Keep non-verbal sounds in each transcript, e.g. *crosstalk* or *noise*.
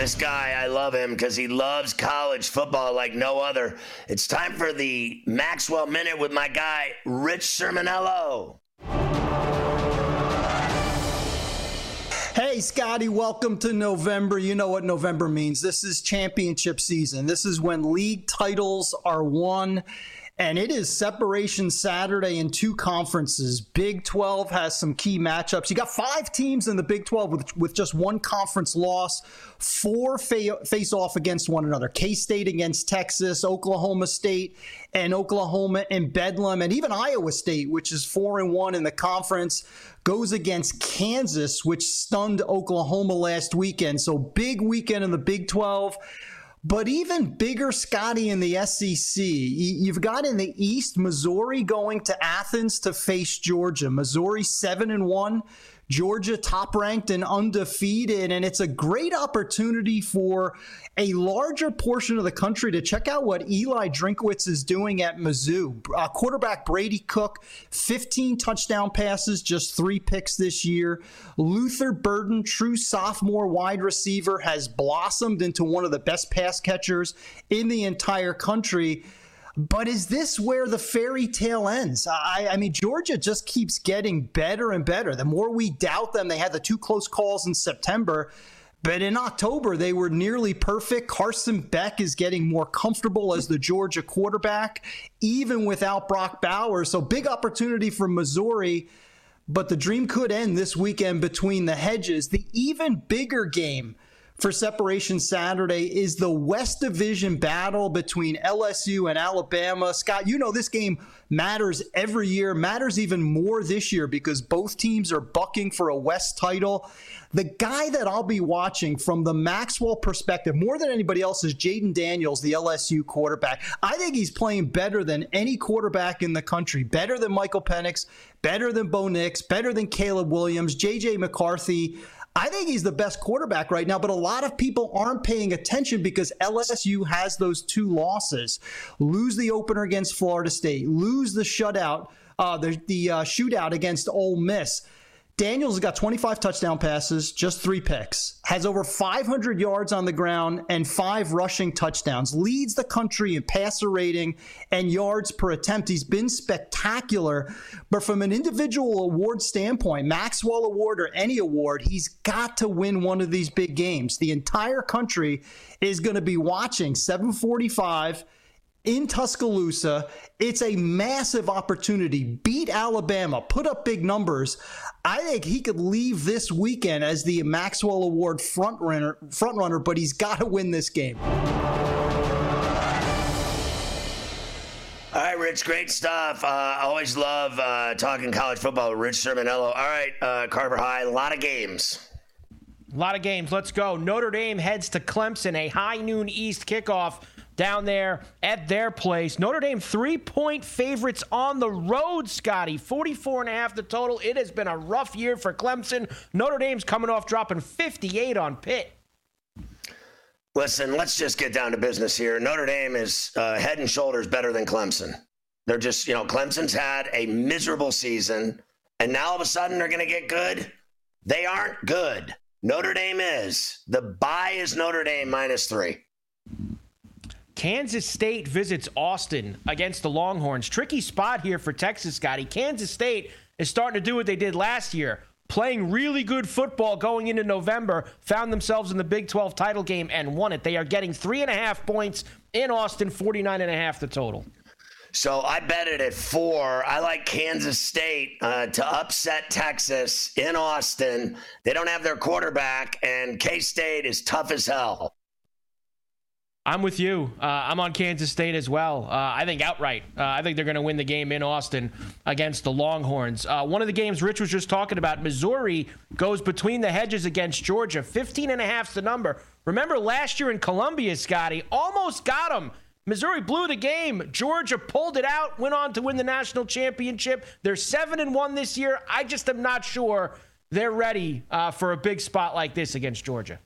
This guy, I love him because he loves college football like no other. It's time for the Maxwell Minute with my guy, Rich Cirminiello. Hey, Scotty, welcome to November. You know what November means. This is championship season. This is when league titles are won and it is separation Saturday in two conferences. Big 12 has some key matchups. You got five teams in the Big 12 with, with just one conference loss, four fa- face off against one another. K State against Texas, Oklahoma State, and Oklahoma and Bedlam, and even Iowa State, which is four and one in the conference, goes against Kansas, which stunned Oklahoma last weekend. So big weekend in the Big 12. But even bigger, Scotty, in the SEC, you've got in the East Missouri going to Athens to face Georgia. Missouri seven and one, Georgia top ranked and undefeated. And it's a great opportunity for a larger portion of the country to check out what Eli Drinkwitz is doing at Mizzou. Uh, quarterback Brady Cook, 15 touchdown passes, just three picks this year. Luther Burden, true sophomore wide receiver, has blossomed into one of the best pass catchers in the entire country. But is this where the fairy tale ends? I, I, mean, Georgia just keeps getting better and better. The more we doubt them, they had the two close calls in September. But in October, they were nearly perfect. Carson Beck is getting more comfortable as the Georgia quarterback, even without Brock Bowers. So, big opportunity for Missouri. But the dream could end this weekend between the hedges. The even bigger game for Separation Saturday is the West Division battle between LSU and Alabama. Scott, you know this game matters every year, matters even more this year because both teams are bucking for a West title. The guy that I'll be watching from the Maxwell perspective more than anybody else is Jayden Daniels, the LSU quarterback. I think he's playing better than any quarterback in the country, better than Michael Penix, better than Bo Nix, better than Caleb Williams, JJ McCarthy. I think he's the best quarterback right now, but a lot of people aren't paying attention because LSU has those two losses. Lose the opener against Florida State, lose the shutout, uh, the, the uh, shootout against Ole Miss. Daniels has got 25 touchdown passes, just three picks, has over 500 yards on the ground and five rushing touchdowns, leads the country in passer rating and yards per attempt. He's been spectacular. But from an individual award standpoint, Maxwell Award or any award, he's got to win one of these big games. The entire country is going to be watching 745 in Tuscaloosa. It's a massive opportunity. Beat Alabama, put up big numbers. I think he could leave this weekend as the Maxwell Award front runner, front runner, but he's got to win this game. All right, Rich, great stuff. Uh, I always love uh, talking college football with Rich Cirminiello. All right, uh, Carver High, a lot of games. A lot of games. Let's go. Notre Dame heads to Clemson, a high noon East kickoff down there at their place. Notre Dame three point favorites on the road, Scotty. 44 and a half the total. It has been a rough year for Clemson. Notre Dame's coming off dropping 58 on Pitt. Listen, let's just get down to business here. Notre Dame is uh, head and shoulders better than Clemson. They're just, you know, Clemson's had a miserable season, and now all of a sudden they're going to get good. They aren't good. Notre Dame is. The buy is Notre Dame minus three. Kansas State visits Austin against the Longhorns. Tricky spot here for Texas, Scotty. Kansas State is starting to do what they did last year, playing really good football going into November, found themselves in the Big 12 title game and won it. They are getting three and a half points in Austin, 49 and a half the total. So I bet it at four. I like Kansas State uh, to upset Texas in Austin. They don't have their quarterback, and K State is tough as hell. I'm with you. Uh, I'm on Kansas State as well. Uh, I think outright. Uh, I think they're going to win the game in Austin against the Longhorns. Uh, one of the games Rich was just talking about, Missouri goes between the hedges against Georgia. 15 and a half is the number. Remember last year in Columbia, Scotty, almost got them. Missouri blew the game. Georgia pulled it out, went on to win the national championship. They're 7 and 1 this year. I just am not sure they're ready uh, for a big spot like this against Georgia.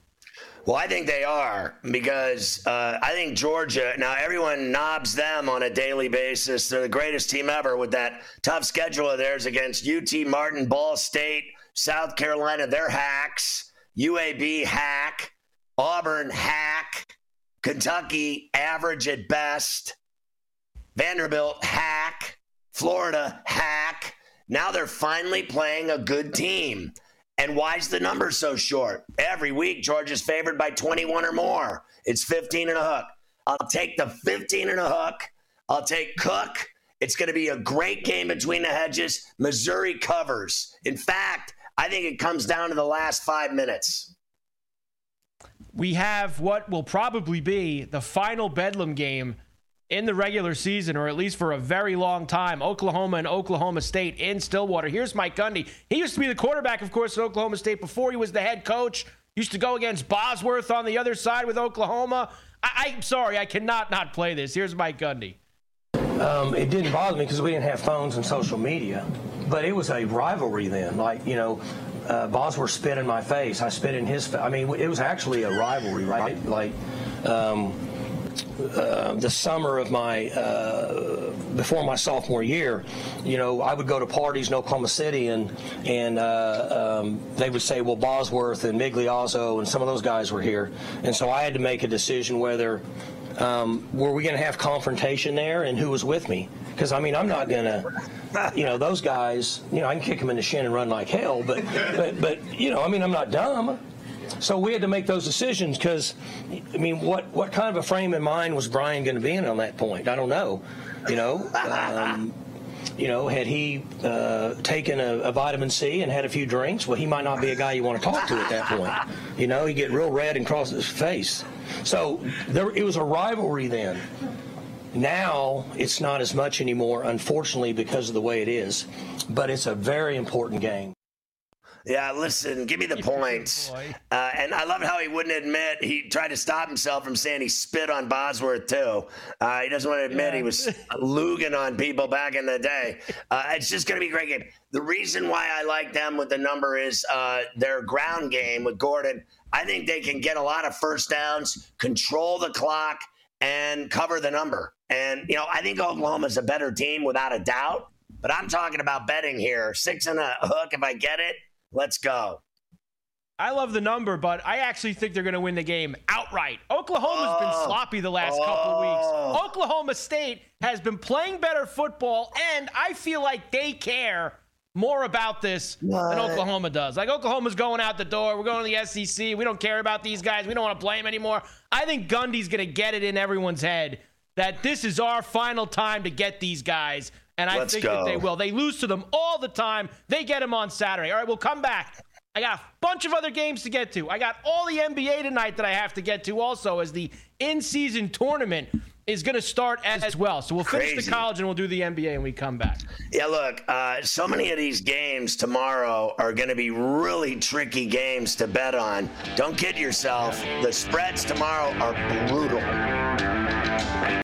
Well, I think they are because uh, I think Georgia, now everyone knobs them on a daily basis. They're the greatest team ever with that tough schedule of theirs against UT Martin, Ball State, South Carolina. They're hacks. UAB, hack. Auburn, hack. Kentucky, average at best. Vanderbilt, hack. Florida, hack. Now they're finally playing a good team. And why is the number so short? Every week, Georgia's favored by 21 or more. It's 15 and a hook. I'll take the 15 and a hook. I'll take Cook. It's going to be a great game between the hedges. Missouri covers. In fact, I think it comes down to the last five minutes. We have what will probably be the final Bedlam game in the regular season, or at least for a very long time, Oklahoma and Oklahoma State in Stillwater. Here's Mike Gundy. He used to be the quarterback, of course, at Oklahoma State before he was the head coach. Used to go against Bosworth on the other side with Oklahoma. I, am sorry, I cannot not play this. Here's Mike Gundy. Um, it didn't bother me because we didn't have phones and social media, but it was a rivalry then. Like you know, uh, Bosworth spit in my face. I spit in his. face. I mean, it was actually a rivalry, right? Like. Um, uh, the summer of my uh, before my sophomore year, you know, I would go to parties in Oklahoma City, and and uh, um, they would say, well, Bosworth and Migliazzo and some of those guys were here, and so I had to make a decision whether um, were we going to have confrontation there, and who was with me. Because I mean, I'm not going to, you know, those guys. You know, I can kick them in the shin and run like hell, but but but you know, I mean, I'm not dumb. So we had to make those decisions because, I mean, what, what kind of a frame of mind was Brian going to be in on that point? I don't know. You know, um, you know, had he uh, taken a, a, vitamin C and had a few drinks, well, he might not be a guy you want to talk to at that point. You know, he get real red and cross his face. So there, it was a rivalry then. Now it's not as much anymore, unfortunately, because of the way it is. But it's a very important game. Yeah, listen, give me the points. Uh, and I love how he wouldn't admit he tried to stop himself from saying he spit on Bosworth too. Uh, he doesn't want to admit yeah. he was luging on people back in the day. Uh, it's just going to be a great game. The reason why I like them with the number is uh, their ground game with Gordon. I think they can get a lot of first downs, control the clock, and cover the number. And you know, I think Oklahoma's a better team without a doubt. But I'm talking about betting here. Six and a hook if I get it. Let's go. I love the number, but I actually think they're going to win the game outright. Oklahoma's oh, been sloppy the last oh. couple weeks. Oklahoma State has been playing better football, and I feel like they care more about this what? than Oklahoma does. Like Oklahoma's going out the door. We're going to the SEC. We don't care about these guys. We don't want to play them anymore. I think Gundy's going to get it in everyone's head that this is our final time to get these guys. And I Let's think go. that they will. They lose to them all the time. They get them on Saturday. All right, we'll come back. I got a bunch of other games to get to. I got all the NBA tonight that I have to get to also as the in season tournament is going to start as, well. So we'll finish Crazy. the college and we'll do the NBA and we come back. Yeah, look, uh, so many of these games tomorrow are going to be really tricky games to bet on. Don't kid yourself. The spreads tomorrow are brutal.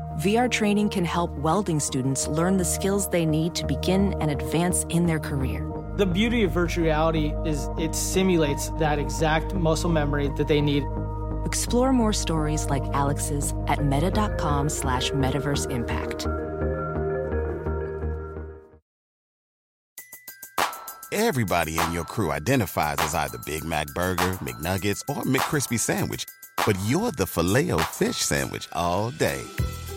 VR training can help welding students learn the skills they need to begin and advance in their career. The beauty of virtual reality is it simulates that exact muscle memory that they need. Explore more stories like Alex's at meta.com slash metaverse impact. Everybody in your crew identifies as either Big Mac Burger, McNuggets, or McCrispy Sandwich, but you're the filet fish Sandwich all day.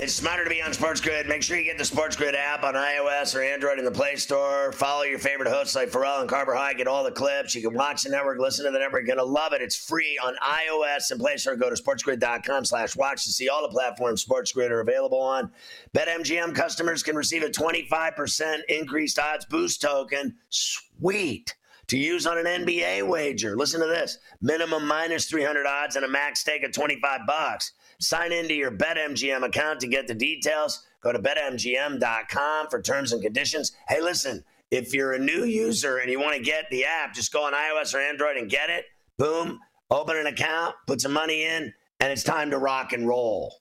It's smarter to be on Sports Grid. Make sure you get the Sports Grid app on iOS or Android in the Play Store. Follow your favorite hosts like Ferrall and Carver High. Get all the clips. You can watch the network, listen to the network. You're to love it. It's free on iOS and Play Store. Go to sportsgrid.com slash watch to see all the platforms Sports Grid are available on. BetMGM customers can receive a 25% increased odds boost token. Sweet to use on an NBA wager. Listen to this. Minimum minus 300 odds and a max stake of 25 bucks. Sign into your BetMGM account to get the details. Go to betmgm.com for terms and conditions. Hey, listen, if you're a new user and you want to get the app, just go on iOS or Android and get it. Boom, open an account, put some money in, and it's time to rock and roll.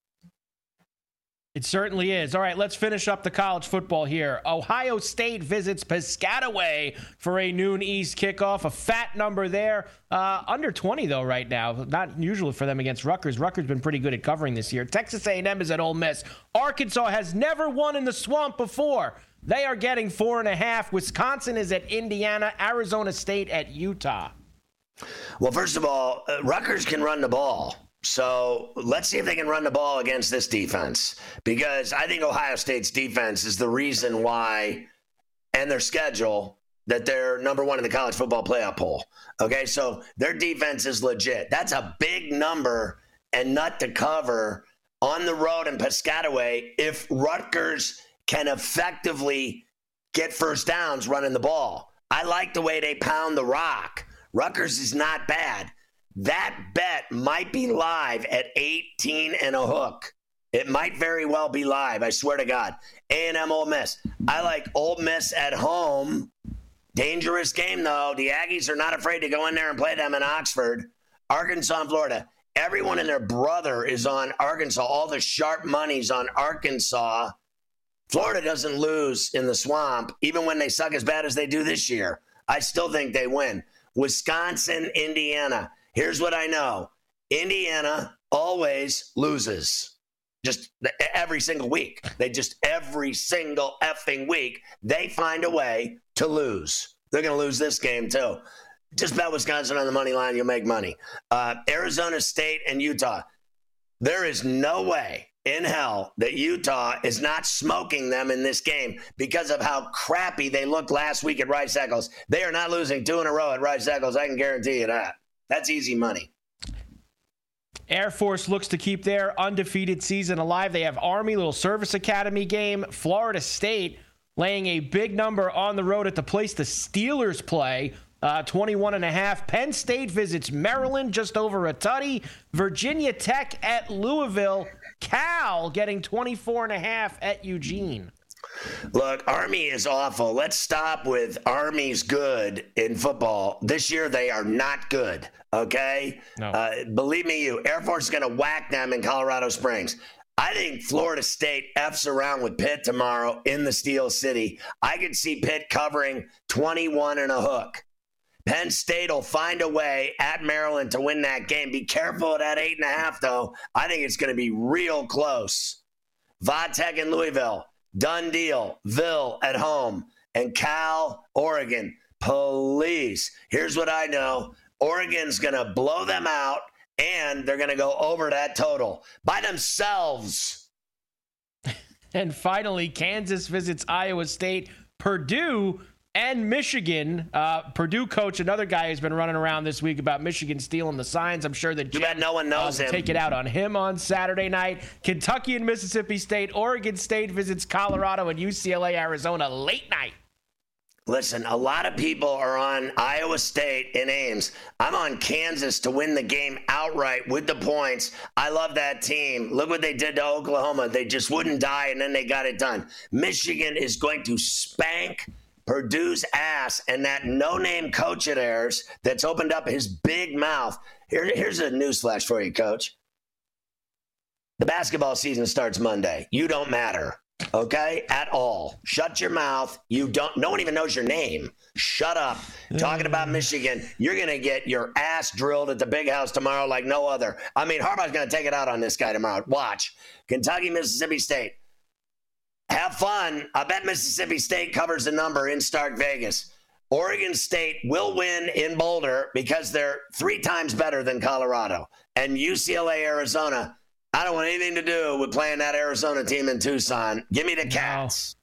It certainly is. All right, let's finish up the college football here. Ohio State visits Piscataway for a noon East kickoff. A fat number there. Uh, under 20 though right now. Not usual for them against Rutgers. Rutgers been pretty good at covering this year. Texas A&M is at Ole Miss. Arkansas has never won in the swamp before. They are getting four and a half. Wisconsin is at Indiana. Arizona State at Utah. Well, first of all, uh, Rutgers can run the ball. So let's see if they can run the ball against this defense because I think Ohio State's defense is the reason why, and their schedule, that they're number one in the college football playoff poll. Okay, so their defense is legit. That's a big number and nut to cover on the road in Piscataway if Rutgers can effectively get first downs running the ball. I like the way they pound the rock. Rutgers is not bad. That bet might be live at 18 and a hook. It might very well be live. I swear to God. A&M Ole Miss. I like Ole Miss at home. Dangerous game though. The Aggies are not afraid to go in there and play them in Oxford. Arkansas and Florida. Everyone and their brother is on Arkansas. All the sharp money's on Arkansas. Florida doesn't lose in the swamp, even when they suck as bad as they do this year. I still think they win. Wisconsin, Indiana. Here's what I know Indiana always loses. Just every single week. They just every single effing week, they find a way to lose. They're going to lose this game too. Just bet Wisconsin on the money line, you'll make money. Uh, Arizona State and Utah. There is no way in hell that Utah is not smoking them in this game because of how crappy they looked last week at Rice Eccles. They are not losing two in a row at Rice Eccles. I can guarantee you that. That's easy money. Air Force looks to keep their undefeated season alive. They have Army, little service academy game. Florida State laying a big number on the road at the place the Steelers play. Uh, 21 and a half. Penn State visits Maryland just over a tutty. Virginia Tech at Louisville. Cal getting 24 and a half at Eugene. Look, Army is awful. Let's stop with Army's good in football. This year, they are not good. Okay? No. Uh, believe me, you. Air Force is going to whack them in Colorado Springs. I think Florida State F's around with Pitt tomorrow in the Steel City. I could see Pitt covering 21 and a hook. Penn State will find a way at Maryland to win that game. Be careful at that eight and a half, though. I think it's going to be real close. Vatech in Louisville, done deal. Ville at home, and Cal, Oregon. Police. Here's what I know Oregon's going to blow them out, and they're going to go over that total by themselves. *laughs* And finally, Kansas visits Iowa State. Purdue and Michigan. Uh, Purdue coach, another guy who's been running around this week about Michigan stealing the signs. I'm sure that bad no one knows uh, him. Take it out on him on Saturday night. Kentucky and Mississippi State. Oregon State visits Colorado and UCLA, Arizona late night. Listen, a lot of people are on Iowa State in Ames. I'm on Kansas to win the game outright with the points. I love that team. Look what they did to Oklahoma. They just wouldn't die, and then they got it done. Michigan is going to spank Purdue's ass, and that no name coach of theirs that's opened up his big mouth. Here, here's a newsflash for you, coach. The basketball season starts Monday. You don't matter okay? At all. Shut your mouth. You don't no one even knows your name. Shut up. Talking about uh. michigan you're gonna get your ass drilled at the big house tomorrow like no other. I mean harbaugh's gonna take it out on this guy tomorrow. Watch. Kentucky mississippi state. Have fun. I bet mississippi state covers the number in stark vegas. Oregon state will win in boulder because they're three times better than colorado. And ucla arizona I don't want anything to do with playing that Arizona team in Tucson. Give me the Cats.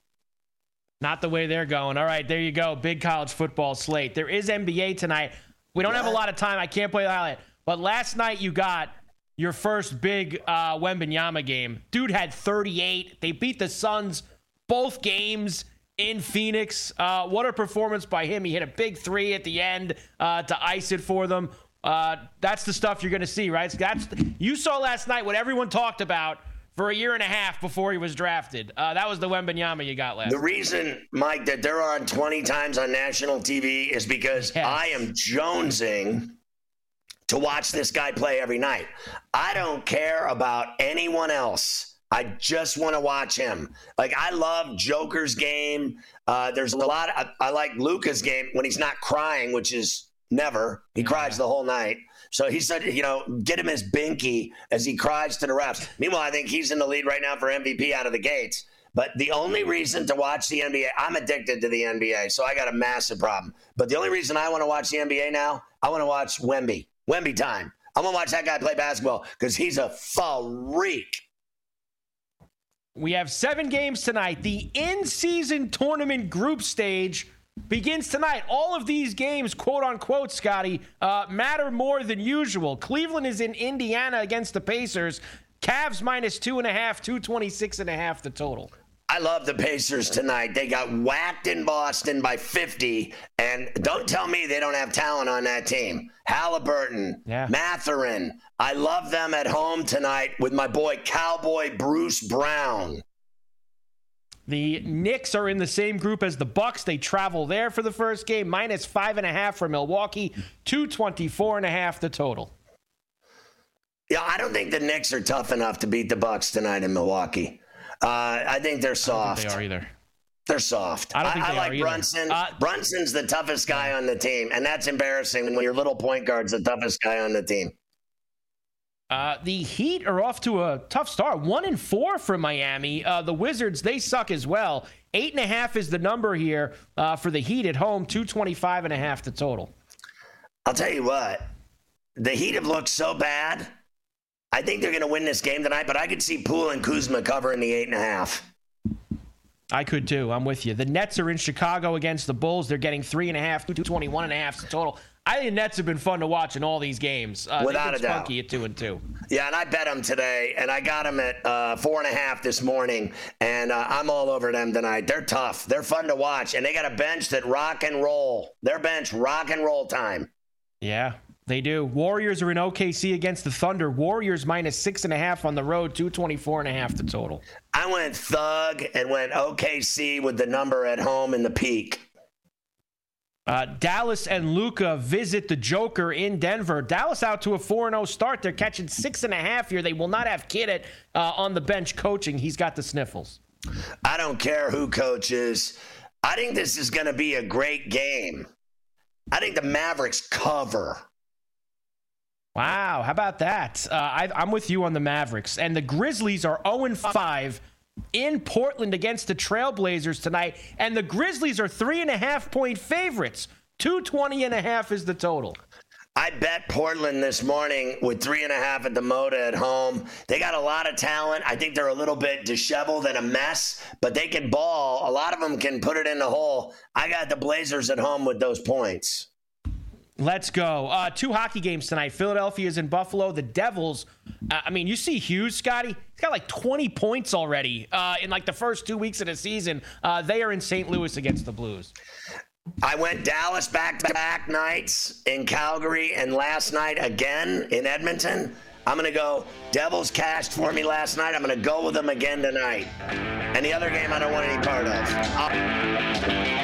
No. Not the way they're going. All right, there you go. Big college football slate. There is NBA tonight. We don't what? have a lot of time. I can't play the highlight. But last night you got your first big uh, Wembanyama game. Dude had 38. They beat the Suns both games in Phoenix. Uh, what a performance by him. He hit a big three at the end uh, to ice it for them. Uh, that's the stuff you're going to see, right? That's you saw last night what everyone talked about for a year and a half before he was drafted. Uh, that was the Wembanyama you got last. The reason, Mike, that they're on 20 times on national TV is because yes. I am jonesing to watch this guy play every night. I don't care about anyone else. I just want to watch him. Like I love Joker's game. Uh, there's a lot. Of, I, I like Luka's game when he's not crying, which is Never. He yeah. cries the whole night. So he said, you know, get him his binky as he cries to the refs. Meanwhile, I think he's in the lead right now for MVP out of the gates. But the only reason to watch the NBA, I'm addicted to the NBA, so I got a massive problem. But the only reason I want to watch the NBA now, I want to watch Wemby. Wemby time. I'm gonna watch that guy play basketball because he's a freak. We have seven games tonight. The in-season tournament group stage begins tonight. All of these games, quote unquote, Scotty, uh, matter more than usual. Cleveland is in Indiana against the Pacers. Cavs minus two and a half, 226 and a half the total. I love the Pacers tonight. They got whacked in Boston by 50, and don't tell me they don't have talent on that team. Halliburton, yeah. Mathurin. I love them at home tonight with my boy Cowboy Bruce Brown. The Knicks are in the same group as the Bucks. They travel there for the first game, minus five and a half for Milwaukee, two twenty four and a half the total. Yeah, I don't think the Knicks are tough enough to beat the Bucks tonight in Milwaukee. Uh, I think they're soft. Think they are either. They're soft. I don't think I, I like Brunson. Uh, Brunson's the toughest guy on the team, and that's embarrassing when your little point guard's the toughest guy on the team. Uh, the Heat are off to a tough start. One and four for Miami. Uh, the Wizards, they suck as well. Eight and a half is the number here uh, for the Heat at home, 225 and a half the total. I'll tell you what, the Heat have looked so bad. I think they're going to win this game tonight, but I could see Poole and Kuzma covering the eight and a half. I could too. I'm with you. The Nets are in Chicago against the Bulls. They're getting three and a half, 221 and a half total. I think the Nets have been fun to watch in all these games. Uh, Without a doubt. Funky at two and two. Yeah, and I bet them today, and I got them at uh, four and a half this morning, and uh, I'm all over them tonight. They're tough. They're fun to watch, and they got a bench that rock and roll. Their bench rock and roll time. Yeah, they do. Warriors are in OKC against the Thunder. Warriors minus six and a half on the road, 224 and a half the total. I went thug and went OKC with the number at home in the peak. Uh, Dallas and Luka visit the Joker in Denver. Dallas out to a 4 0 start. They're catching six and a half here. They will not have Kidd uh, on the bench coaching. He's got the sniffles. I don't care who coaches. I think this is going to be a great game. I think the Mavericks cover. Wow, how about that? Uh, I, I'm with you on the Mavericks. And the Grizzlies are 0 5 in Portland against the Trailblazers tonight. And the Grizzlies are three and a half point favorites. 220 and a half is the total. I bet Portland this morning with three and a half at the Moda at home. They got a lot of talent. I think they're a little bit disheveled and a mess, but they can ball. A lot of them can put it in the hole. I got the Blazers at home with those points. Let's go. Uh, two hockey games tonight. Philadelphia is in Buffalo. The Devils. Uh, I mean, you see Hughes, Scotty. He's got like 20 points already uh, in like the first two weeks of the season. Uh, they are in St. Louis against the Blues. I went Dallas back to back nights in Calgary and last night again in Edmonton. I'm going to go Devils cashed for me last night. I'm going to go with them again tonight. And the other game I don't want any part of. I'll-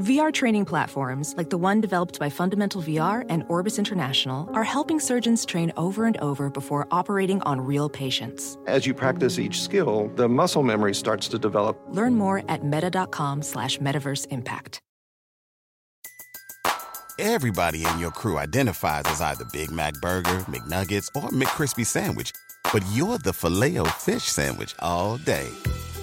VR training platforms, like the one developed by Fundamental VR and Orbis International, are helping surgeons train over and over before operating on real patients. As you practice each skill, the muscle memory starts to develop. Learn more at meta.com slash metaverse impact. Everybody in your crew identifies as either Big Mac Burger, McNuggets, or McCrispy Sandwich. But you're the Filet-O-Fish Sandwich all day.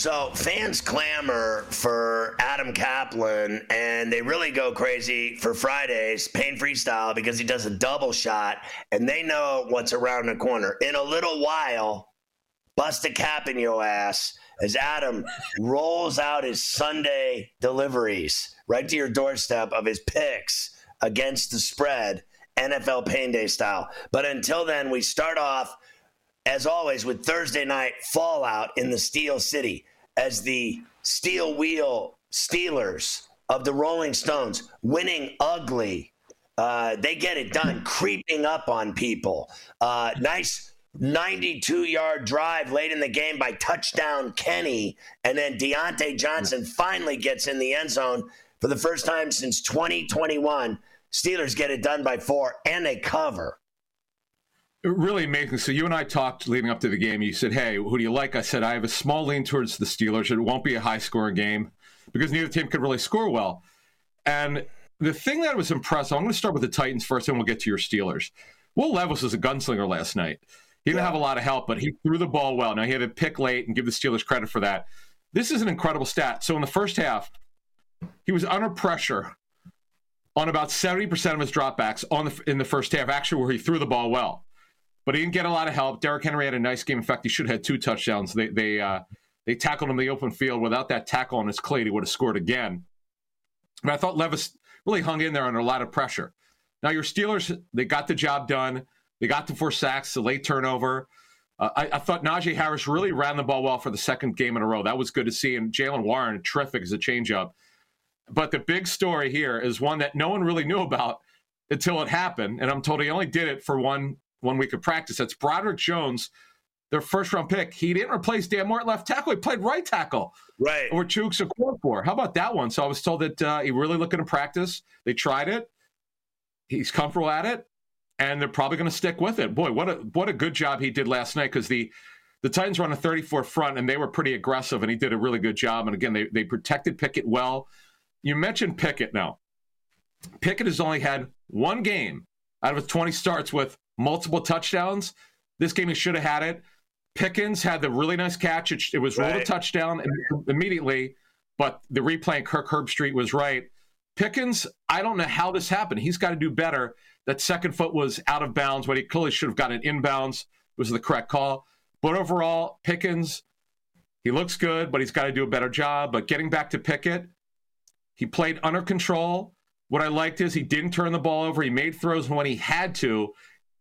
So fans clamor for Adam Caplan, and they really go crazy for Fridays, Pain Freestyle, because he does a double shot, and they know what's around the corner. In a little while, bust a cap in your ass as Adam rolls out his Sunday deliveries right to your doorstep of his picks against the spread, NFL Pain Day style. But until then, we start off as always, with Thursday night fallout in the Steel City as the steel wheel Steelers of the Rolling Stones winning ugly. Uh, they get it done, creeping up on people. Uh, nice 92 yard drive late in the game by touchdown Kenny. And then Diontae Johnson finally gets in the end zone for the first time since 2021. Steelers get it done by four and they cover really amazing. So you and I talked leading up to the game. You said, "Hey, who do you like?" I said, "I have a small lean towards the Steelers. It won't be a high-scoring game because neither team could really score well." And the thing that was impressive, I'm going to start with the Titans first, and we'll get to your Steelers. Will Levis was a gunslinger last night. He didn't yeah. have a lot of help, but he threw the ball well. Now he had a pick late, and give the Steelers credit for that. This is an incredible stat. So in the first half, he was under pressure on about 70% of his dropbacks on the, in the first half, actually, where he threw the ball well but he didn't get a lot of help. Derrick Henry had a nice game. In fact, he should have had two touchdowns. They they uh, they tackled him in the open field. Without that tackle on his clay, he would have scored again. But I thought Levis really hung in there under a lot of pressure. Now your Steelers, they got the job done. They got the four sacks, the late turnover. Uh, I, I, thought Najee Harris really ran the ball well for the second game in a row. That was good to see. And Jaylen Warren, terrific as a changeup. But the big story here is one that no one really knew about until it happened. And I'm told he only did it for one one week of practice. That's Broderick Jones, their first round pick. He didn't replace Dan Martin left tackle. He played right tackle. Right. Or Chukes for. How about that one? So I was told that uh, he really looking to practice. They tried it. He's comfortable at it, and they're probably going to stick with it. Boy, what a what a good job he did last night because the the Titans were on a 34 front and they were pretty aggressive, and he did a really good job. And again, they they protected Pickett well. You mentioned Pickett now. Pickett has only had one game out of his 20 starts with multiple touchdowns. This game he should have had it. Pickens had the really nice catch. It, it was rolled a touchdown immediately, but the replay in Kirk Herbstreit was right. Pickens, I don't know how this happened. He's got to do better. That second foot was out of bounds when he clearly should have gotten inbounds. It was the correct call. But overall, Pickens, he looks good, but he's got to do a better job. But getting back to Pickett, he played under control. What I liked is he didn't turn the ball over. He made throws when he had to.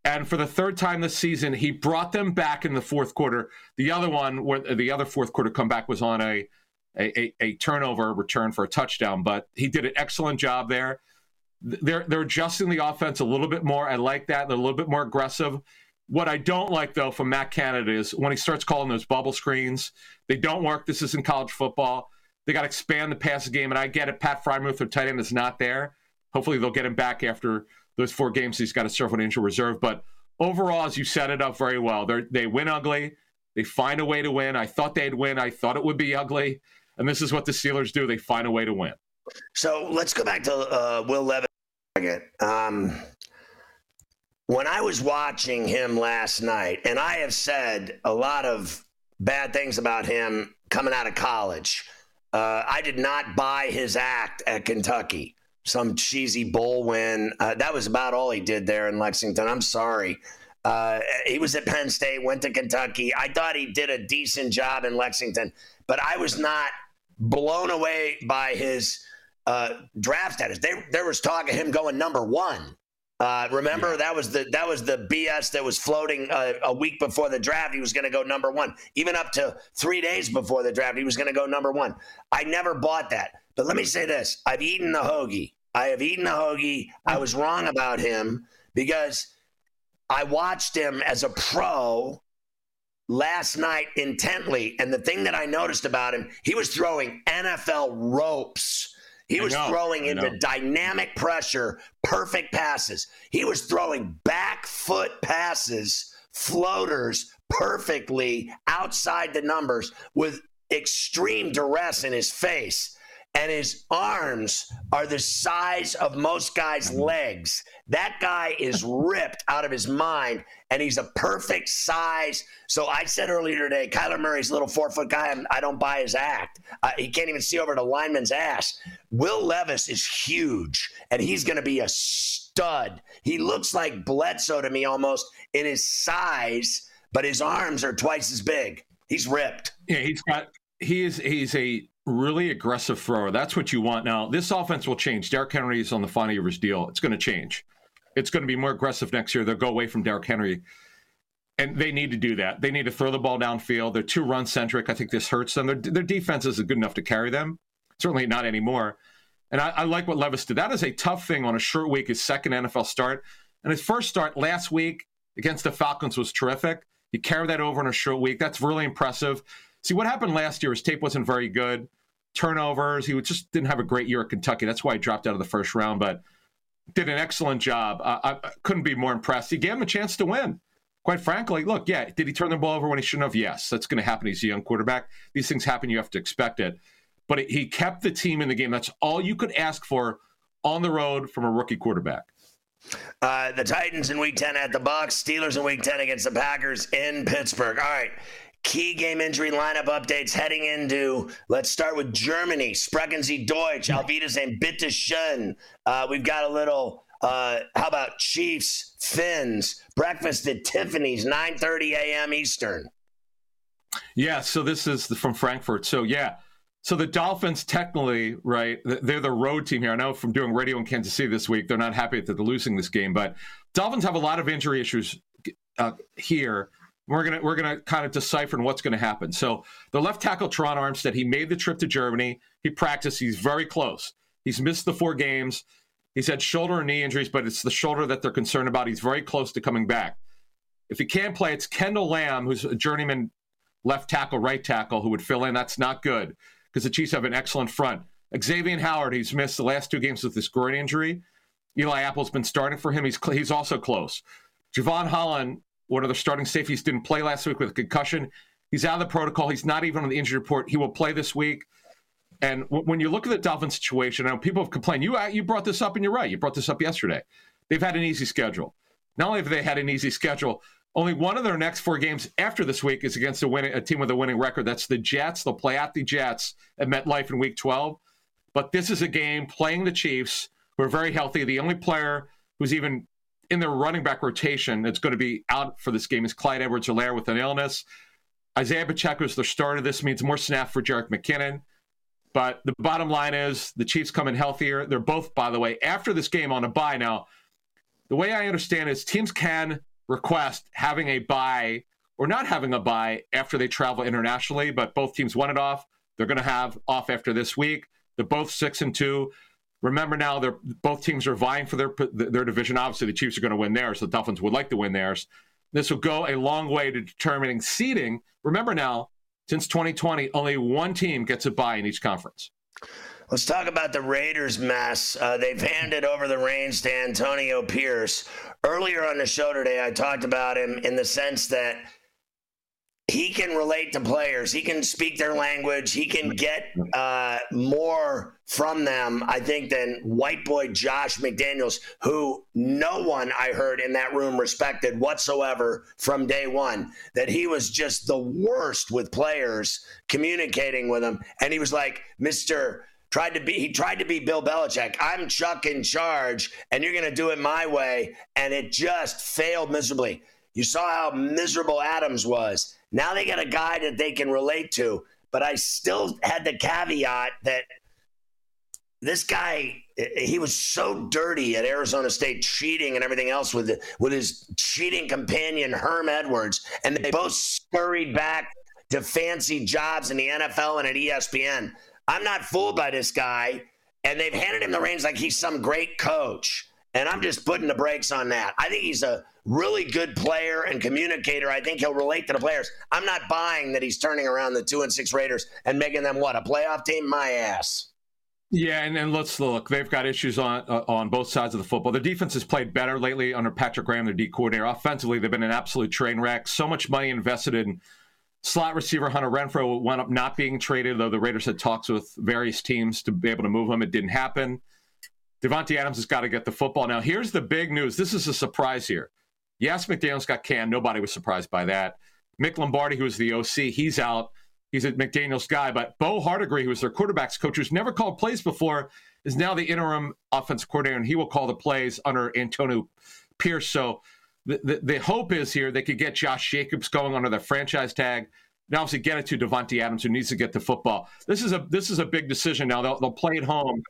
And for the third time this season, he brought them back in the fourth quarter. The other one, where the other fourth quarter comeback was on a, a, a, turnover return for a touchdown. But he did an excellent job there. They're they're adjusting the offense a little bit more. I like that. They're a little bit more aggressive. What I don't like though from Matt Canada is when he starts calling those bubble screens. They don't work. This isn't college football. They got to expand the passing game, and I get it. Pat Freiermuth, their tight end, is not there. Hopefully, they'll get him back after those four games. He's got to serve on injury reserve. But overall, as you set it up very well, they win ugly. They find a way to win. I thought they'd win. I thought it would be ugly, and this is what the Steelers do. They find a way to win. So let's go back to uh, Will Levis. Um, when I was watching him last night, and I have said a lot of bad things about him coming out of college, uh, I did not buy his act at Kentucky. Some cheesy bowl win. Uh, that was about all he did there in Lexington. I'm sorry. Uh, he was at Penn State, went to Kentucky. I thought he did a decent job in Lexington, but I was not blown away by his uh, draft status. There, there was talk of him going number one. Uh, remember that was the that was the BS that was floating uh, a week before the draft. He was going to go number one, even up to three days before the draft. He was going to go number one. I never bought that. But let me say this: I've eaten the hoagie. I have eaten the hoagie. I was wrong about him because I watched him as a pro last night intently, and the thing that I noticed about him, he was throwing NFL ropes. He was know, throwing into dynamic pressure, perfect passes. He was throwing back foot passes, floaters perfectly outside the numbers with extreme duress in his face. And his arms are the size of most guys' legs. That guy is ripped out of his mind, and he's a perfect size. So I said earlier today, Kyler Murray's a little four foot guy. I'm, I don't buy his act. Uh, he can't even see over the lineman's ass. Will Levis is huge, and he's going to be a stud. He looks like Bledsoe to me almost in his size, but his arms are twice as big. He's ripped. Yeah, he's got he is he's a really aggressive thrower. That's what you want. Now, this offense will change. Derrick Henry is on the final year of his deal. It's going to change. It's going to be more aggressive next year. They'll go away from Derrick Henry. And they need to do that. They need to throw the ball downfield. They're too run centric. I think this hurts them. Their, their defense isn't good enough to carry them. Certainly not anymore. And I, I like what Levis did. That is a tough thing on a short week, his second NFL start. And his first start last week against the Falcons was terrific. He carried that over in a short week. That's really impressive. See, what happened last year, his tape wasn't very good. Turnovers. He just didn't have a great year at Kentucky. That's why he dropped out of the first round, but did an excellent job. I, I couldn't be more impressed. He gave him a chance to win. Quite frankly, look, yeah, did he turn the ball over when he shouldn't have? Yes, that's going to happen. He's a young quarterback. These things happen. You have to expect it. But he kept the team in the game. That's all you could ask for on the road from a rookie quarterback. Uh, the Titans in Week 10 at the Bucks. Steelers in Week 10 against the Packers in Pittsburgh. All right. Key game injury lineup updates heading into. Let's start with Germany. Sprechen Sie Deutsch. Auf Wiedersehen. Bitte schön. Uh, we've got a little. Uh, how about Chiefs, Finns, breakfast at Tiffany's, 9:30 a.m. Eastern. Yeah, so this is from Frankfurt. So yeah, so the Dolphins technically, right? They're the road team here. I know from doing radio in Kansas City this week, they're not happy that they're losing this game, but Dolphins have a lot of injury issues uh, here. We're gonna we're gonna kind of decipher what's to happen. So the left tackle Terron Armstead, he made the trip to Germany. He practiced. He's very close. He's missed the four games. He's had shoulder and knee injuries, but it's the shoulder that they're concerned about. He's very close to coming back. If he can't play, it's Kendall Lamm, who's a journeyman left tackle, right tackle, who would fill in. That's not good because the Chiefs have an excellent front. Xavier Howard, he's missed the last two games with this groin injury. Eli Apple's been starting for him. He's he's also close. Jevon Holland, one of the starting safeties, didn't play last week with a concussion. He's out of the protocol. He's not even on the injury report. He will play this week. And w- when you look at the Dolphins situation, I know people have complained. You uh, you brought this up, and you're right. You brought this up yesterday. They've had an easy schedule. Not only have they had an easy schedule, Only one of their next four games after this week is against a, winning, a team with a winning record. That's the Jets. They'll play at the Jets at MetLife in Week 12. But this is a game playing the Chiefs, who are very healthy. The only player who's even in their running back rotation that's going to be out for this game is Clyde Edwards-Helaire with an illness. Isaiah Pacheco is the starter. This means more snap for Jerick McKinnon. But the bottom line is the Chiefs come in healthier. They're both, by the way, after this game on a bye. Now, the way I understand is teams can request having a bye or not having a bye after they travel internationally, but both teams want it off. They're going to have off after this week. They're both six and two. Remember now, they're both teams are vying for their their division. Obviously, the Chiefs are going to win theirs. The Dolphins would like to win theirs. This will go a long way to determining seeding. Remember now, since 2020, only one team gets a bye in each conference. Let's talk about the Raiders mess. Uh, they've handed over the reins to Antonio Pierce. Earlier on the show today, I talked about him in the sense that he can relate to players. He can speak their language. He can get uh, more from them, I think, than white boy Josh McDaniels, who no one I heard in that room respected whatsoever from day one. That he was just the worst with players communicating with them. And he was like, Mr tried to be he tried to be Bill Belichick. I'm Chuck in charge and you're going to do it my way and it just failed miserably. You saw how miserable Adams was. Now they got a guy that they can relate to, but I still had the caveat that this guy he was so dirty at Arizona State cheating and everything else with with his cheating companion Herm Edwards and they both scurried back to fancy jobs in the NFL and at ESPN. I'm not fooled by this guy and they've handed him the reins like he's some great coach. And I'm just putting the brakes on that. I think he's a really good player and communicator. I think he'll relate to the players. I'm not buying that he's turning around the two and six Raiders and making them what a playoff team. My ass. Yeah, and, and let's look. They've got issues on uh, on both sides of the football. Their defense has played better lately under Patrick Graham, their D coordinator. Offensively, they've been an absolute train wreck. So much money invested in slot receiver Hunter Renfrow wound up not being traded, though the Raiders had talks with various teams to be able to move him. It didn't happen. Davante Adams has got to get the football. Now, here's the big news. This is a surprise here. Yes, McDaniels got canned. Nobody was surprised by that. Mick Lombardi, who was the OC, he's out. He's a McDaniels guy. But Bo Hardegree, who was their quarterbacks coach, who's never called plays before, is now the interim offensive coordinator, and he will call the plays under Antonio Pierce. So the, the, the hope is here they could get Josh Jacobs going under the franchise tag. Now, obviously, get it to Davante Adams, who needs to get the football. This is a this is a big decision. Now they'll, they'll play at home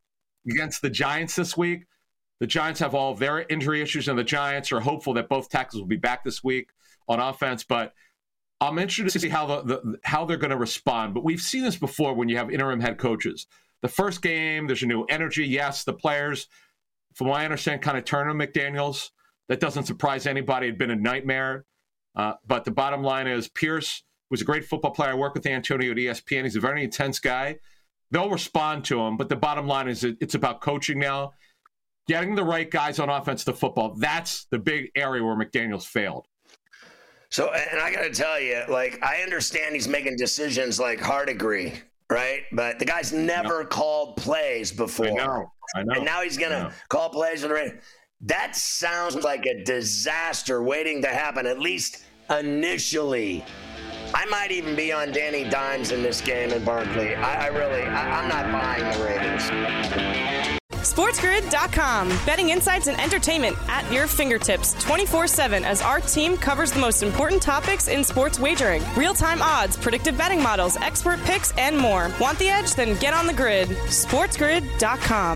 against the Giants this week. The Giants have all their injury issues, and the Giants are hopeful that both tackles will be back this week on offense. But I'm interested to see how the, the how they're going to respond. But we've seen this before when you have interim head coaches. The first game, there's a new energy. Yes, the players, from what I understand, kind of turn on McDaniels. That doesn't surprise anybody. It'd been a nightmare. Uh, but the bottom line is Pierce was a great football player. I worked with Antonio at ESPN. He's a very intense guy. They'll respond to him, but the bottom line is it's about coaching now getting the right guys on offense to football. That's the big area where McDaniels failed. So, and I got to tell you, like, I understand he's making decisions like Hardegree, right? But the guy's never called plays before. I know. I know. And now he's going to call plays for the Raiders. That sounds like a disaster waiting to happen, at least initially. I might even be on Danny Dimes in this game in Barkley. I, I really, I, I'm not buying the Raiders. SportsGrid.com. Betting insights and entertainment at your fingertips 24 7 as our team covers the most important topics in sports wagering real time odds, predictive betting models, expert picks, and more. Want the edge? Then get on the grid. SportsGrid.com.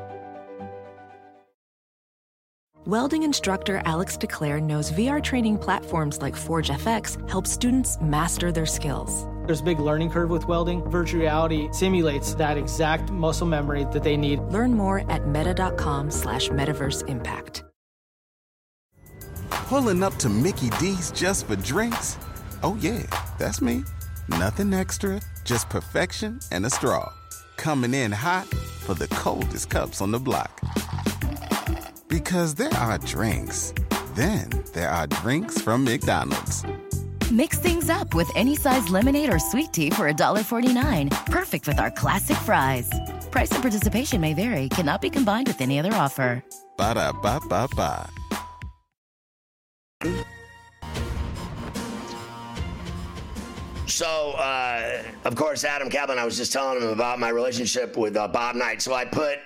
Welding instructor Alex DeClaire knows VR training platforms like Forge FX help students master their skills. There's a big learning curve with welding. Virtual reality simulates that exact muscle memory that they need. Learn more at meta.com slash metaverse impact. Pulling up to Mickey D's just for drinks? Oh, yeah, that's me. Nothing extra, just perfection and a straw. Coming in hot for the coldest cups on the block. Because there are drinks, then there are drinks from McDonald's. Mix things up with any size lemonade or sweet tea for $1.49. Perfect with our classic fries. Price and participation may vary, cannot be combined with any other offer. Ba da ba ba ba. So, uh, of course, Adam Caplan, I was just telling him about my relationship with uh, Bob Knight. So I put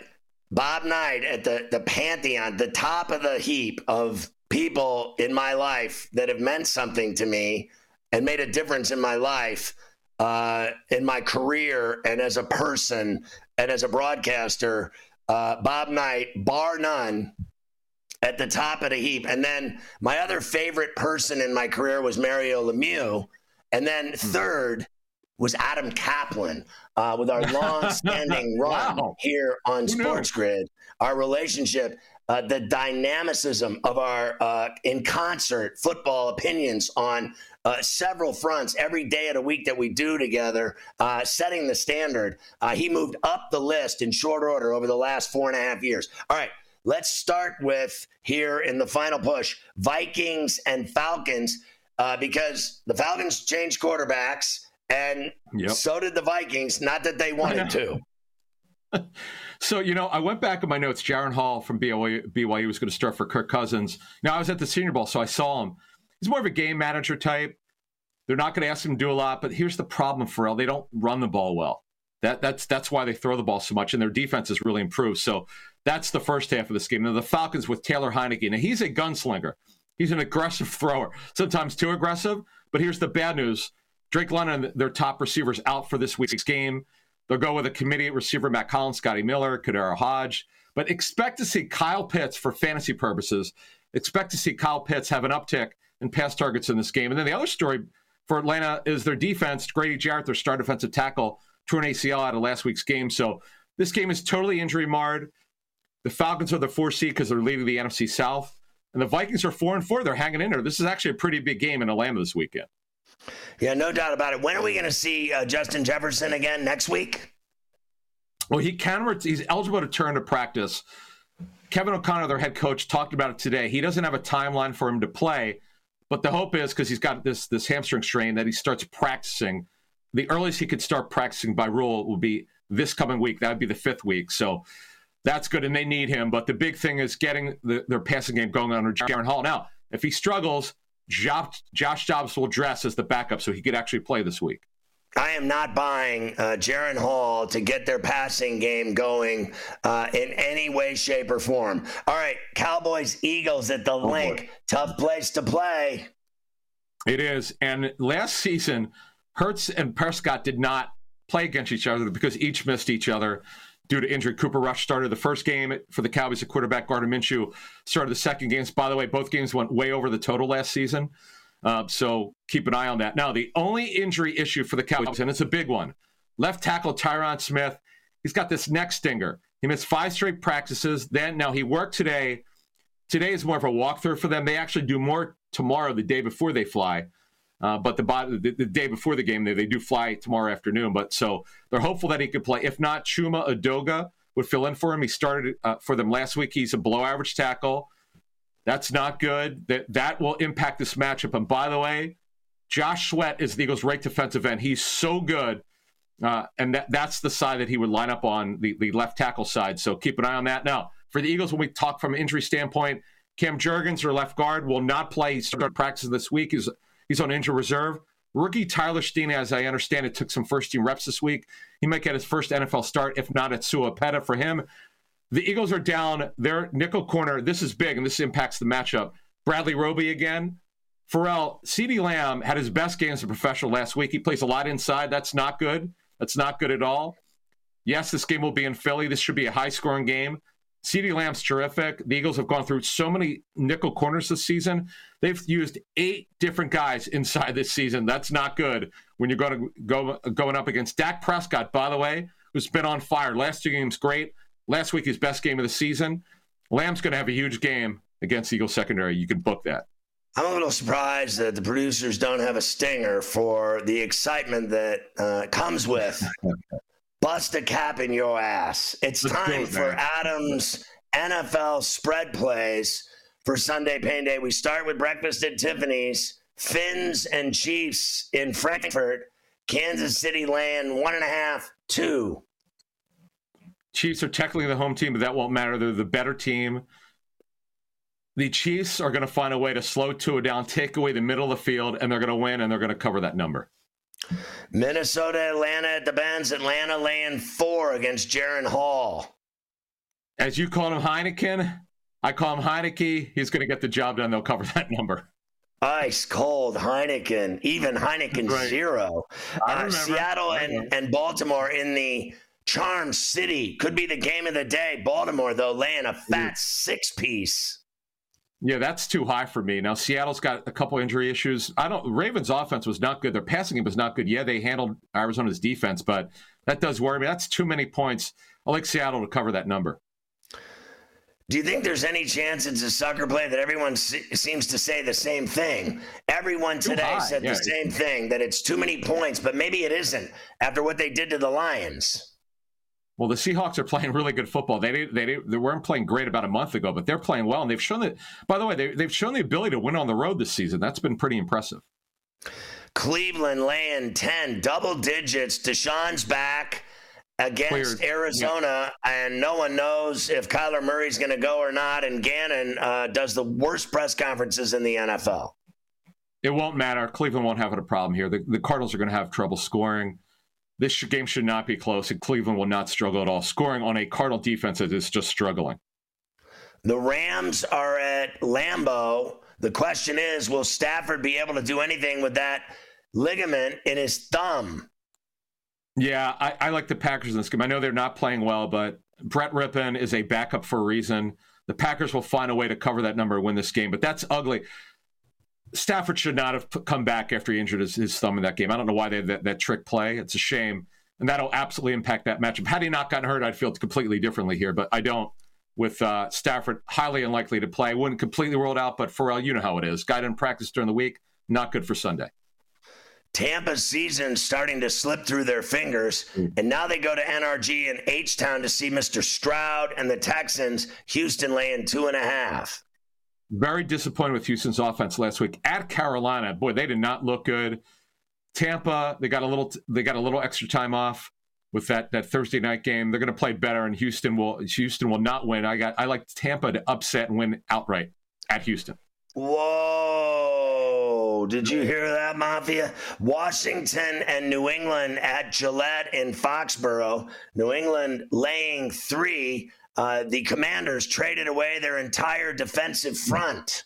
Bob Knight at the, the pantheon, the top of the heap of people in my life that have meant something to me and made a difference in my life, uh, in my career, and as a person and as a broadcaster. Uh, Bob Knight, bar none, at the top of the heap. And then my other favorite person in my career was Mario Lemieux. And then Hmm. third was Adam Caplan uh, with our *laughs* long-standing run Wow. here on Who knew? Sports Grid. Our relationship, uh, the dynamicism of our uh, in concert football opinions on uh, several fronts every day of the week that we do together, uh, setting the standard. Uh, he moved up the list in short order over the last four and a half years. All right, let's start with here in the final push Vikings and Falcons, uh, because the Falcons changed quarterbacks. And Yep. so did the Vikings. Not that they wanted *laughs* to. So, you know, I went back in my notes. Jaren Hall from BYU, BYU was going to start for Kirk Cousins. Now, I was at the Senior Bowl, so I saw him. He's more of a game manager type. They're not going to ask him to do a lot, but here's the problem, for Ferrall. They don't run the ball well. That, that's that's why they throw the ball so much, and their defense has really improved. So that's the first half of this game. Now, the Falcons with Taylor Heineke. Now, he's a gunslinger. He's an aggressive *laughs* thrower, sometimes too aggressive. But here's the bad news Drake London, their top receivers, out for this week's game. They'll go with a committee receiver, Mack Hollins, Scotty Miller, KhaDarel Hodge. But expect to see Kyle Pitts for fantasy purposes. Expect to see Kyle Pitts have an uptick in pass targets in this game. And then the other story for Atlanta is their defense. Grady Jarrett, their star defensive tackle, tore an ACL out of last week's game. So this game is totally injury marred. The Falcons are the four seed because they're leading the NFC South. And the Vikings are four and four. They're hanging in there. This is actually a pretty big game in Atlanta this weekend. Yeah, no doubt about it. When are we going to see uh, Justin Jefferson again? Next week? Well, he can. ret- He's eligible to turn to practice. Kevin O'Connell, their head coach, talked about it today. He doesn't have a timeline for him to play, but the hope is because he's got this this hamstring strain that he starts practicing. The earliest he could start practicing by rule will be this coming week. That would be the fifth week. So that's good, and they need him. But the big thing is getting the, their passing game going under Jaren Hall. Now, if he struggles, Josh, Josh Dobbs will dress as the backup so he could actually play this week. I am not buying uh, Jaren Hall to get their passing game going uh, in any way, shape, or form. All right, Cowboys, Eagles at the Linc. Tough place to play. It is. And last season, Hurts and Prescott did not play against each other because each missed each other due to injury. Cooper Rush started the first game for the Cowboys at quarterback. Gardner Minshew started the second games. By the way, both games went way over the total last season. Uh, so keep an eye on that. Now, the only injury issue for the Cowboys, and it's a big one, left tackle Tyron Smith. He's got this neck stinger. He missed five straight practices. Then now he worked today. Today is more of a walkthrough for them. They actually do more tomorrow, the day before they fly. Uh, but the, the the day before the game, they, they do fly tomorrow afternoon. But so they're hopeful that he could play. If not, Chuma Edoga would fill in for him. He started uh, for them last week. He's a below average tackle. That's not good. That that will impact this matchup. And by the way, Josh Sweat is the Eagles' right defensive end. He's so good. Uh, and that, that's the side that he would line up on, the, the left tackle side. So keep an eye on that. Now, for the Eagles, when we talk from an injury standpoint, Cam Jurgens, their left guard, will not play. He started practicing this week. He's, he's on injury reserve. Rookie Tyler Steen, as I understand it, took some first team reps this week. He might get his first NFL start. If not, at Sua Peta for him. The Eagles are down their nickel corner. This is big, and this impacts the matchup. Bradley Roby again. Ferrall, CeeDee Lamb had his best game as a professional last week. He plays a lot inside. That's not good. That's not good at all. Yes, this game will be in Philly. This should be a high scoring game. CeeDee Lamb's terrific. The Eagles have gone through so many nickel corners this season. They've used eight different guys inside this season. That's not good when you're going to go going up against Dak Prescott, by the way, who's been on fire. Last two games, great. Last week, his best game of the season. Lamb's going to have a huge game against Eagles secondary. You can book that. I'm a little surprised that the producers don't have a stinger for the excitement that uh, comes with *laughs* bust a cap in your ass. It's Let's time it, for. Adam's NFL spread plays for Sunday Pain Day. We start with breakfast at Tiffany's, Fins and Chiefs in Frankfurt, Kansas City land one and a half, two. Chiefs are technically the home team, but that won't matter. They're the better team. The Chiefs are going to find a way to slow Tua down, take away the middle of the field, and they're going to win, and they're going to cover that number. Minnesota, Atlanta at the Benz. Atlanta laying four against Jaren Hall. As you call him Heineken, I call him Heineke. He's going to get the job done. They'll cover that number. Ice cold Heineken, even Heineken Right. Zero. Uh. Seattle and, and Baltimore in the Charm City could be the game of the day. Baltimore, though, laying a fat six piece. Yeah, that's too high for me. Now Seattle's got a couple injury issues. I don't. Ravens' offense was not good. Their passing game was not good. Yeah, they handled Arizona's defense, but that does worry me. That's too many points. I like Seattle to cover that number. Do you think there's any chance it's a sucker play that everyone se- seems to say the same thing? Everyone today said yeah. the same thing that it's too many points, but maybe it isn't after what they did to the Lions. Well, the Seahawks are *laughs* playing really good football. They didn't, they didn't, they weren't playing great about a month ago, but they're playing well, and they've shown that. By the way, they, they've shown the ability to win on the road this season. That's been pretty impressive. Cleveland laying 10, double digits. Deshaun's back against Cleared. Arizona, and no one knows if Kyler Murray's going to go or not. And Gannon uh, does the worst press conferences in the NFL. It won't matter. Cleveland won't have a problem here. The, the Cardinals are going to have trouble scoring. This sh- game should not be close, and Cleveland will not struggle at all. Scoring on a Cardinal defense that is just struggling. The Rams are at Lambeau. The question is will Stafford be able to do anything with that ligament in his thumb? Yeah, I, I like the Packers in this game. I know they're not playing well, but Brett Rypien is a backup for a reason. The Packers will find a way to cover that number and win this game, but that's ugly. Stafford should not have come back after he injured his, his thumb in that game. I don't know why they had that, that trick play. It's a shame. And that'll absolutely impact that matchup. Had he not gotten hurt, I'd feel completely differently here, but I don't. With uh, Stafford highly unlikely to play, wouldn't completely ruled out, but Ferrall, you know how it is. Guy didn't practice during the week, not good for Sunday. Tampa's season starting to slip through their fingers, hmm. and now they go to NRG in H Town to see Mr. Stroud and the Texans. Houston laying two and a half. Very disappointed with Houston's offense last week at Carolina. Boy, they did not look good. Tampa, they got a little they got a little extra time off with that that Thursday night game. They're going to play better, and Houston will Houston will not win. I got I like Tampa to upset and win outright at Houston. Whoa! Did you hear that, Mafia? Washington and New England at Gillette in Foxborough. New England laying three. Uh, the Commanders traded away their entire defensive front.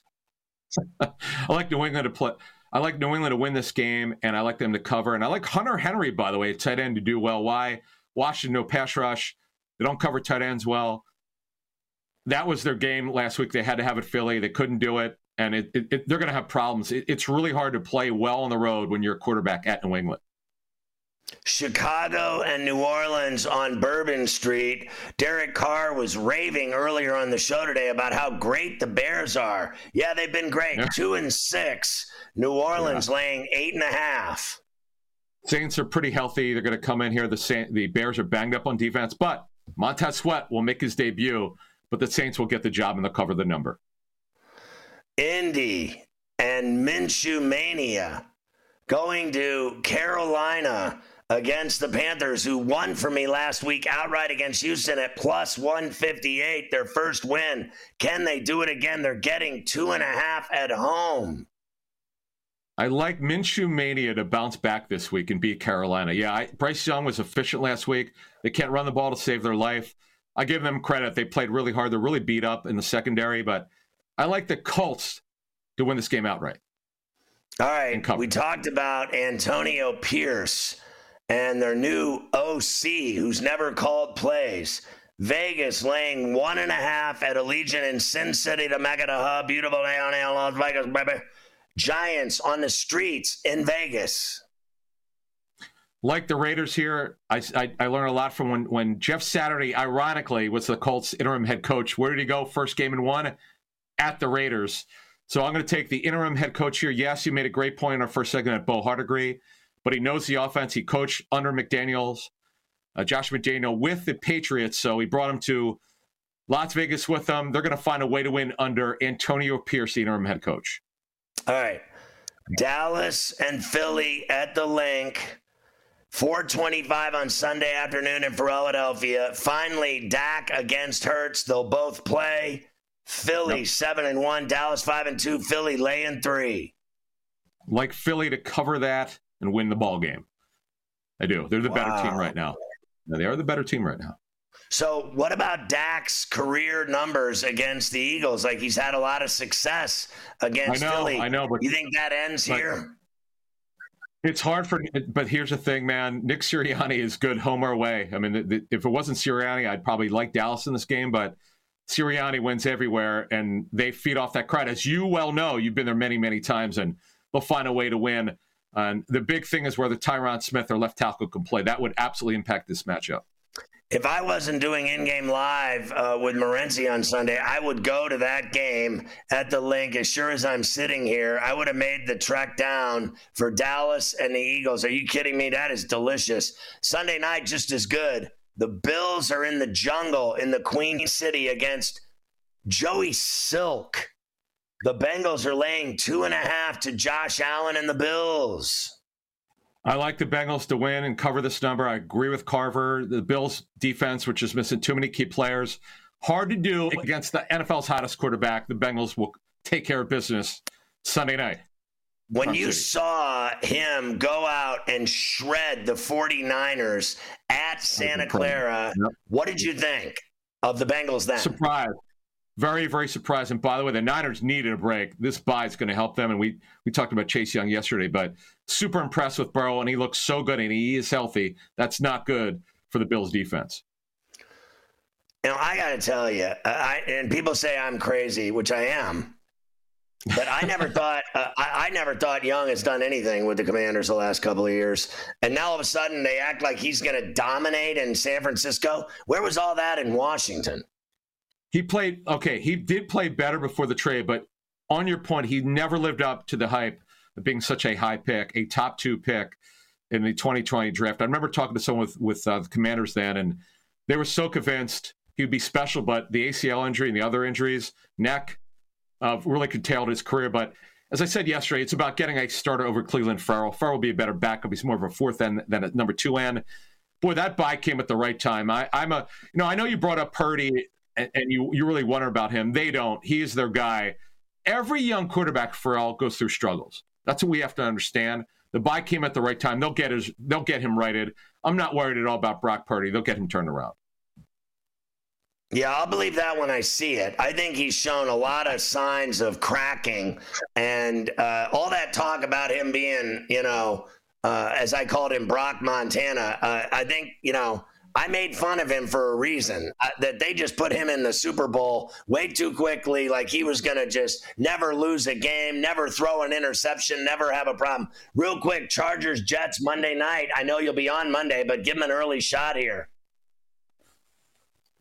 *laughs* I like New England to play. I like New England to win this game, and I like them to cover. And I like Hunter Henry, by the way, tight end to do well. Why? Washington no pass rush. They don't cover tight ends well. That was their game last week. They had to have it Philly. They couldn't do it, and it, it, it- they're going to have problems. It, it's really hard to play well on the road when you're a quarterback at New England. Chicago and New Orleans on Bourbon Street. Derek Carr was raving earlier on the show today about how great the Bears are. Yeah, they've been great. Yeah. Two and six. New Orleans laying eight and a half. Saints are pretty healthy. They're going to come in here. The Saint, the Bears are banged up on defense, but Montez Sweat will make his debut. But the Saints will get the job and they'll cover the number. Indy and Minshew Mania going to Carolina against the Panthers, who won for me last week outright against Houston at plus 158, their first win. Can they do it again? They're getting two and a half at home. I like Minshew Mania to bounce back this week and beat Carolina. Yeah, I, Bryce Young was efficient last week. They can't run the ball to save their life. I give them credit. They played really hard. They're really beat up in the secondary, but I like the Colts to win this game outright. All right, we talked about Antonio Pierce and their new OC, who's never called plays. Vegas laying one and a half at Allegiant in Sin City, the Mecca, the hub, beautiful down in Las Vegas, baby. Giants on the streets in Vegas. Like the Raiders here, I, I, I learned a lot from when, when Jeff Saturday, ironically, was the Colts interim head coach. Where did he go? First game and one at the Raiders. So I'm going to take the interim head coach here. Yes, you made a great point in our first segment at Bo Hardegree, but he knows the offense. He coached under McDaniels, uh, Josh McDaniel with the Patriots. So he brought him to Las Vegas with them. They're going to find a way to win under Antonio Pierce, the interim head coach. All right. Dallas and Philly at the Linc. 425 on Sunday afternoon in Philadelphia. Finally, Dak against Hurts. They'll both play. Philly seven and one, Dallas five and two, Philly laying three. Like Philly to cover that and win the ball game. I do. They're the wow. better team right now. They are the better team right now. So, what about Dak's career numbers against the Eagles? Like he's had a lot of success against I know, Philly. I know, but you think that ends here? It's hard for, but here's the thing, man. Nick Sirianni is good home or away. I mean, the, the, if it wasn't Sirianni, I'd probably like Dallas in this game, but Sirianni wins everywhere, and they feed off that crowd. As you well know, you've been there many, many times, and they'll find a way to win. And the big thing is whether Tyron Smith or left tackle can play. That would absolutely impact this matchup. If I wasn't doing in-game live uh, with Morency on Sunday, I would go to that game at the Linc. As sure as I'm sitting here, I would have made the trek down for Dallas and the Eagles. Are you kidding me? That is delicious. Sunday night, just as good. The Bills are in the jungle in the Queen City against Joey Silk. The Bengals are laying two and a half to Josh Allen and the Bills. I like the Bengals to win and cover this number. I agree with Carver. The Bills defense, which is missing too many key players, hard to do against the NFL's hottest quarterback. The Bengals will take care of business Sunday night. When you saw him go out and shred the 49ers at Santa Clara, yep. what did you think of the Bengals then? Surprise. Very, very surprised. And by the way, the Niners needed a break. This bye is going to help them. And we we talked about Chase Young yesterday, but super impressed with Burrow, and he looks so good, and he is healthy. That's not good for the Bills' defense. You know, I got to tell you, I, and people say I'm crazy, which I am. But I never *laughs* thought uh, I, I, never thought Young has done anything with the Commanders the last couple of years, and now all of a sudden they act like he's going to dominate in San Francisco. Where was all that in Washington? He played okay. He did play better before the trade, but on your point, he never lived up to the hype of being such a high pick, a top two pick in the 2020 draft. I remember talking to someone with with uh, the Commanders then, and they were so convinced he would be special, but the ACL injury and the other injuries, neck uh, really curtailed his career. But as I said yesterday, it's about getting a starter over Cleveland Farrell. Ferrell will be a better backup. He's more of a fourth end than a number two end. Boy, that bye came at the right time. I, am a, you know, I know you brought up Purdy and, and, you you really wonder about him. They don't. He is their guy. Every young quarterback, Ferrall, goes through struggles. That's what we have to understand. The bye came at the right time. They'll get his, they'll get him righted. I'm not worried at all about Brock Purdy. They'll get him turned around. Yeah, I'll believe that when I see it. I think he's shown a lot of signs of cracking, and uh, all that talk about him being, you know, uh, as I called him, Brock Montana. Uh, I think, you know, I made fun of him for a reason. Uh, that they just put him in the Super Bowl way too quickly, like he was going to just never lose a game, never throw an interception, never have a problem. Real quick, Chargers Jets Monday night. I know you'll be on Monday, but give him an early shot here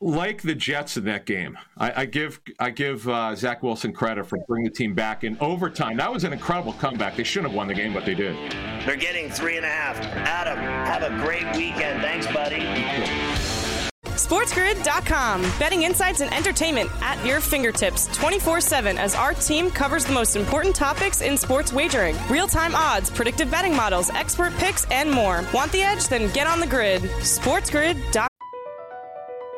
like the Jets in that game, I, I give I give uh, Zach Wilson credit for bringing the team back in overtime. That was an incredible comeback. They shouldn't have won the game, but they did. They're getting three and a half. Adam, have a great weekend. Thanks, buddy. SportsGrid.com. Betting insights and entertainment at your fingertips 24 7 as our team covers the most important topics in sports wagering real time odds, predictive betting models, expert picks, and more. Want the edge? Then get on the grid. SportsGrid.com.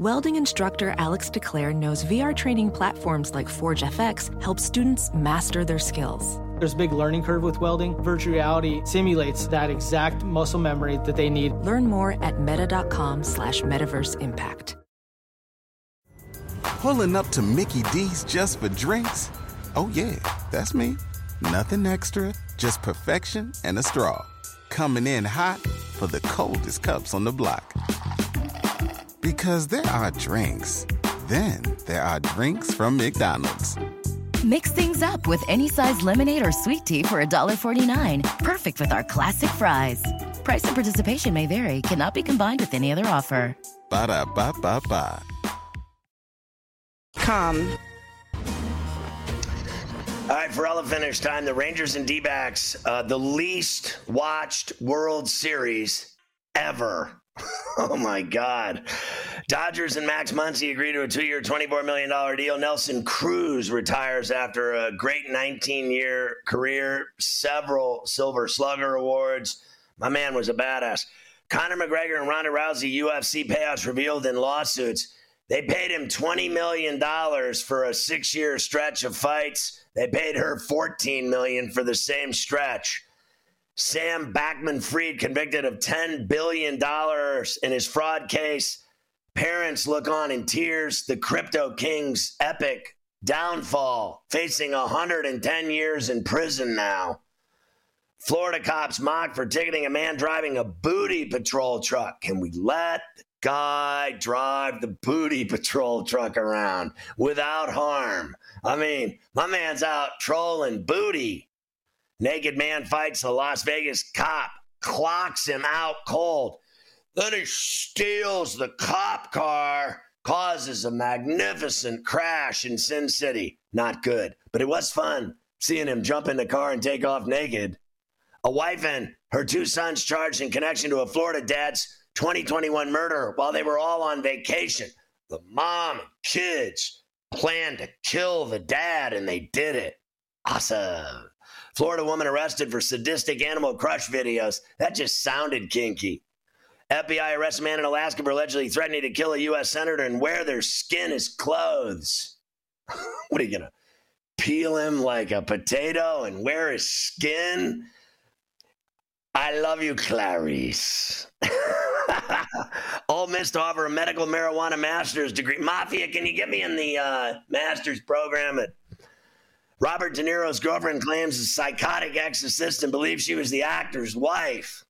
Welding instructor Alex DeClaire knows VR training platforms like Forge FX help students master their skills. There's a big learning curve with welding. Virtual reality simulates that exact muscle memory that they need. Learn more at meta.com slash metaverse impact. Pulling up to Mickey D's just for drinks? Oh, yeah, that's me. Nothing extra, just perfection and a straw. Coming in hot for the coldest cups on the block. Because there are drinks, then there are drinks from McDonald's. Mix things up with any size lemonade or sweet tea for $1.49. Perfect with our classic fries. Price and participation may vary, cannot be combined with any other offer. Ba da ba ba ba. Com. All right, Ferrall finish time. The Rangers and D backs, uh, the least watched World Series ever. *laughs* oh my God. Dodgers and Max Muncy agree to a two year, $24 million deal. Nelson Cruz retires after a great 19 year career, several Silver Slugger awards. My man was a badass. Conor McGregor and Ronda Rousey UFC payouts revealed in lawsuits. They paid him $20 million for a six year stretch of fights. They paid her 14 million for the same stretch. Sam Bankman-Fried convicted of $10 billion in his fraud case. Parents look on in tears. The Crypto King's epic downfall, facing 110 years in prison now. Florida cops mocked for ticketing a man driving a booty patrol truck. Can we let the guy drive the booty *laughs* patrol truck around without harm? I mean, my man's out trolling booty. Naked man fights a Las Vegas cop, clocks him out cold. Then he steals the cop car, causes a magnificent crash in Sin City. Not good, but it was fun seeing him jump in the car and take off naked. A wife and her two sons charged in connection to a Florida dad's 2021 murder while they were all on vacation. The mom and kids planned to kill the dad, and they did it. Awesome. Florida woman arrested for sadistic animal crush videos. That just sounded kinky. FBI arrests man in Alaska for allegedly threatening to kill a U.S. senator and wear their skin as clothes. *laughs* what are you going to peel him like a potato and wear his skin? I love you, Clarice. *laughs* Ole Miss to offer a medical marijuana master's degree. Mafia, can you get me in the uh, master's program at Robert De Niro's girlfriend claims a psychotic ex assistant believes she was the actor's wife.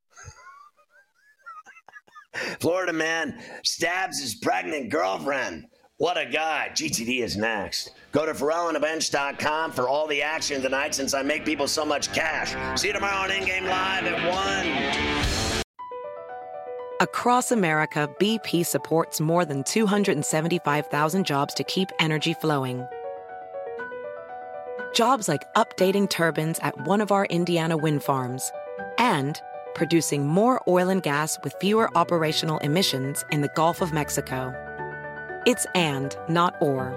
*laughs* Florida man stabs his pregnant girlfriend. What a guy. GTD is next. Go to FerrallOnTheBench.com for all the action tonight since I make people so much cash. See you tomorrow on In Game Live at 1. Across America, BP supports more than 275,000 jobs to keep energy flowing. Jobs like updating turbines at one of our Indiana wind farms and producing more oil and gas with fewer operational emissions in the Gulf of Mexico. It's and, not or.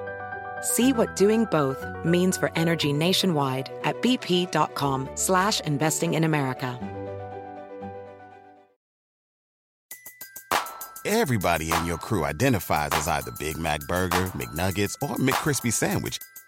See what doing both means for energy nationwide at bp.com slash investing in America. Everybody in your crew identifies as either Big Mac Burger, McNuggets, or McCrispy Sandwich.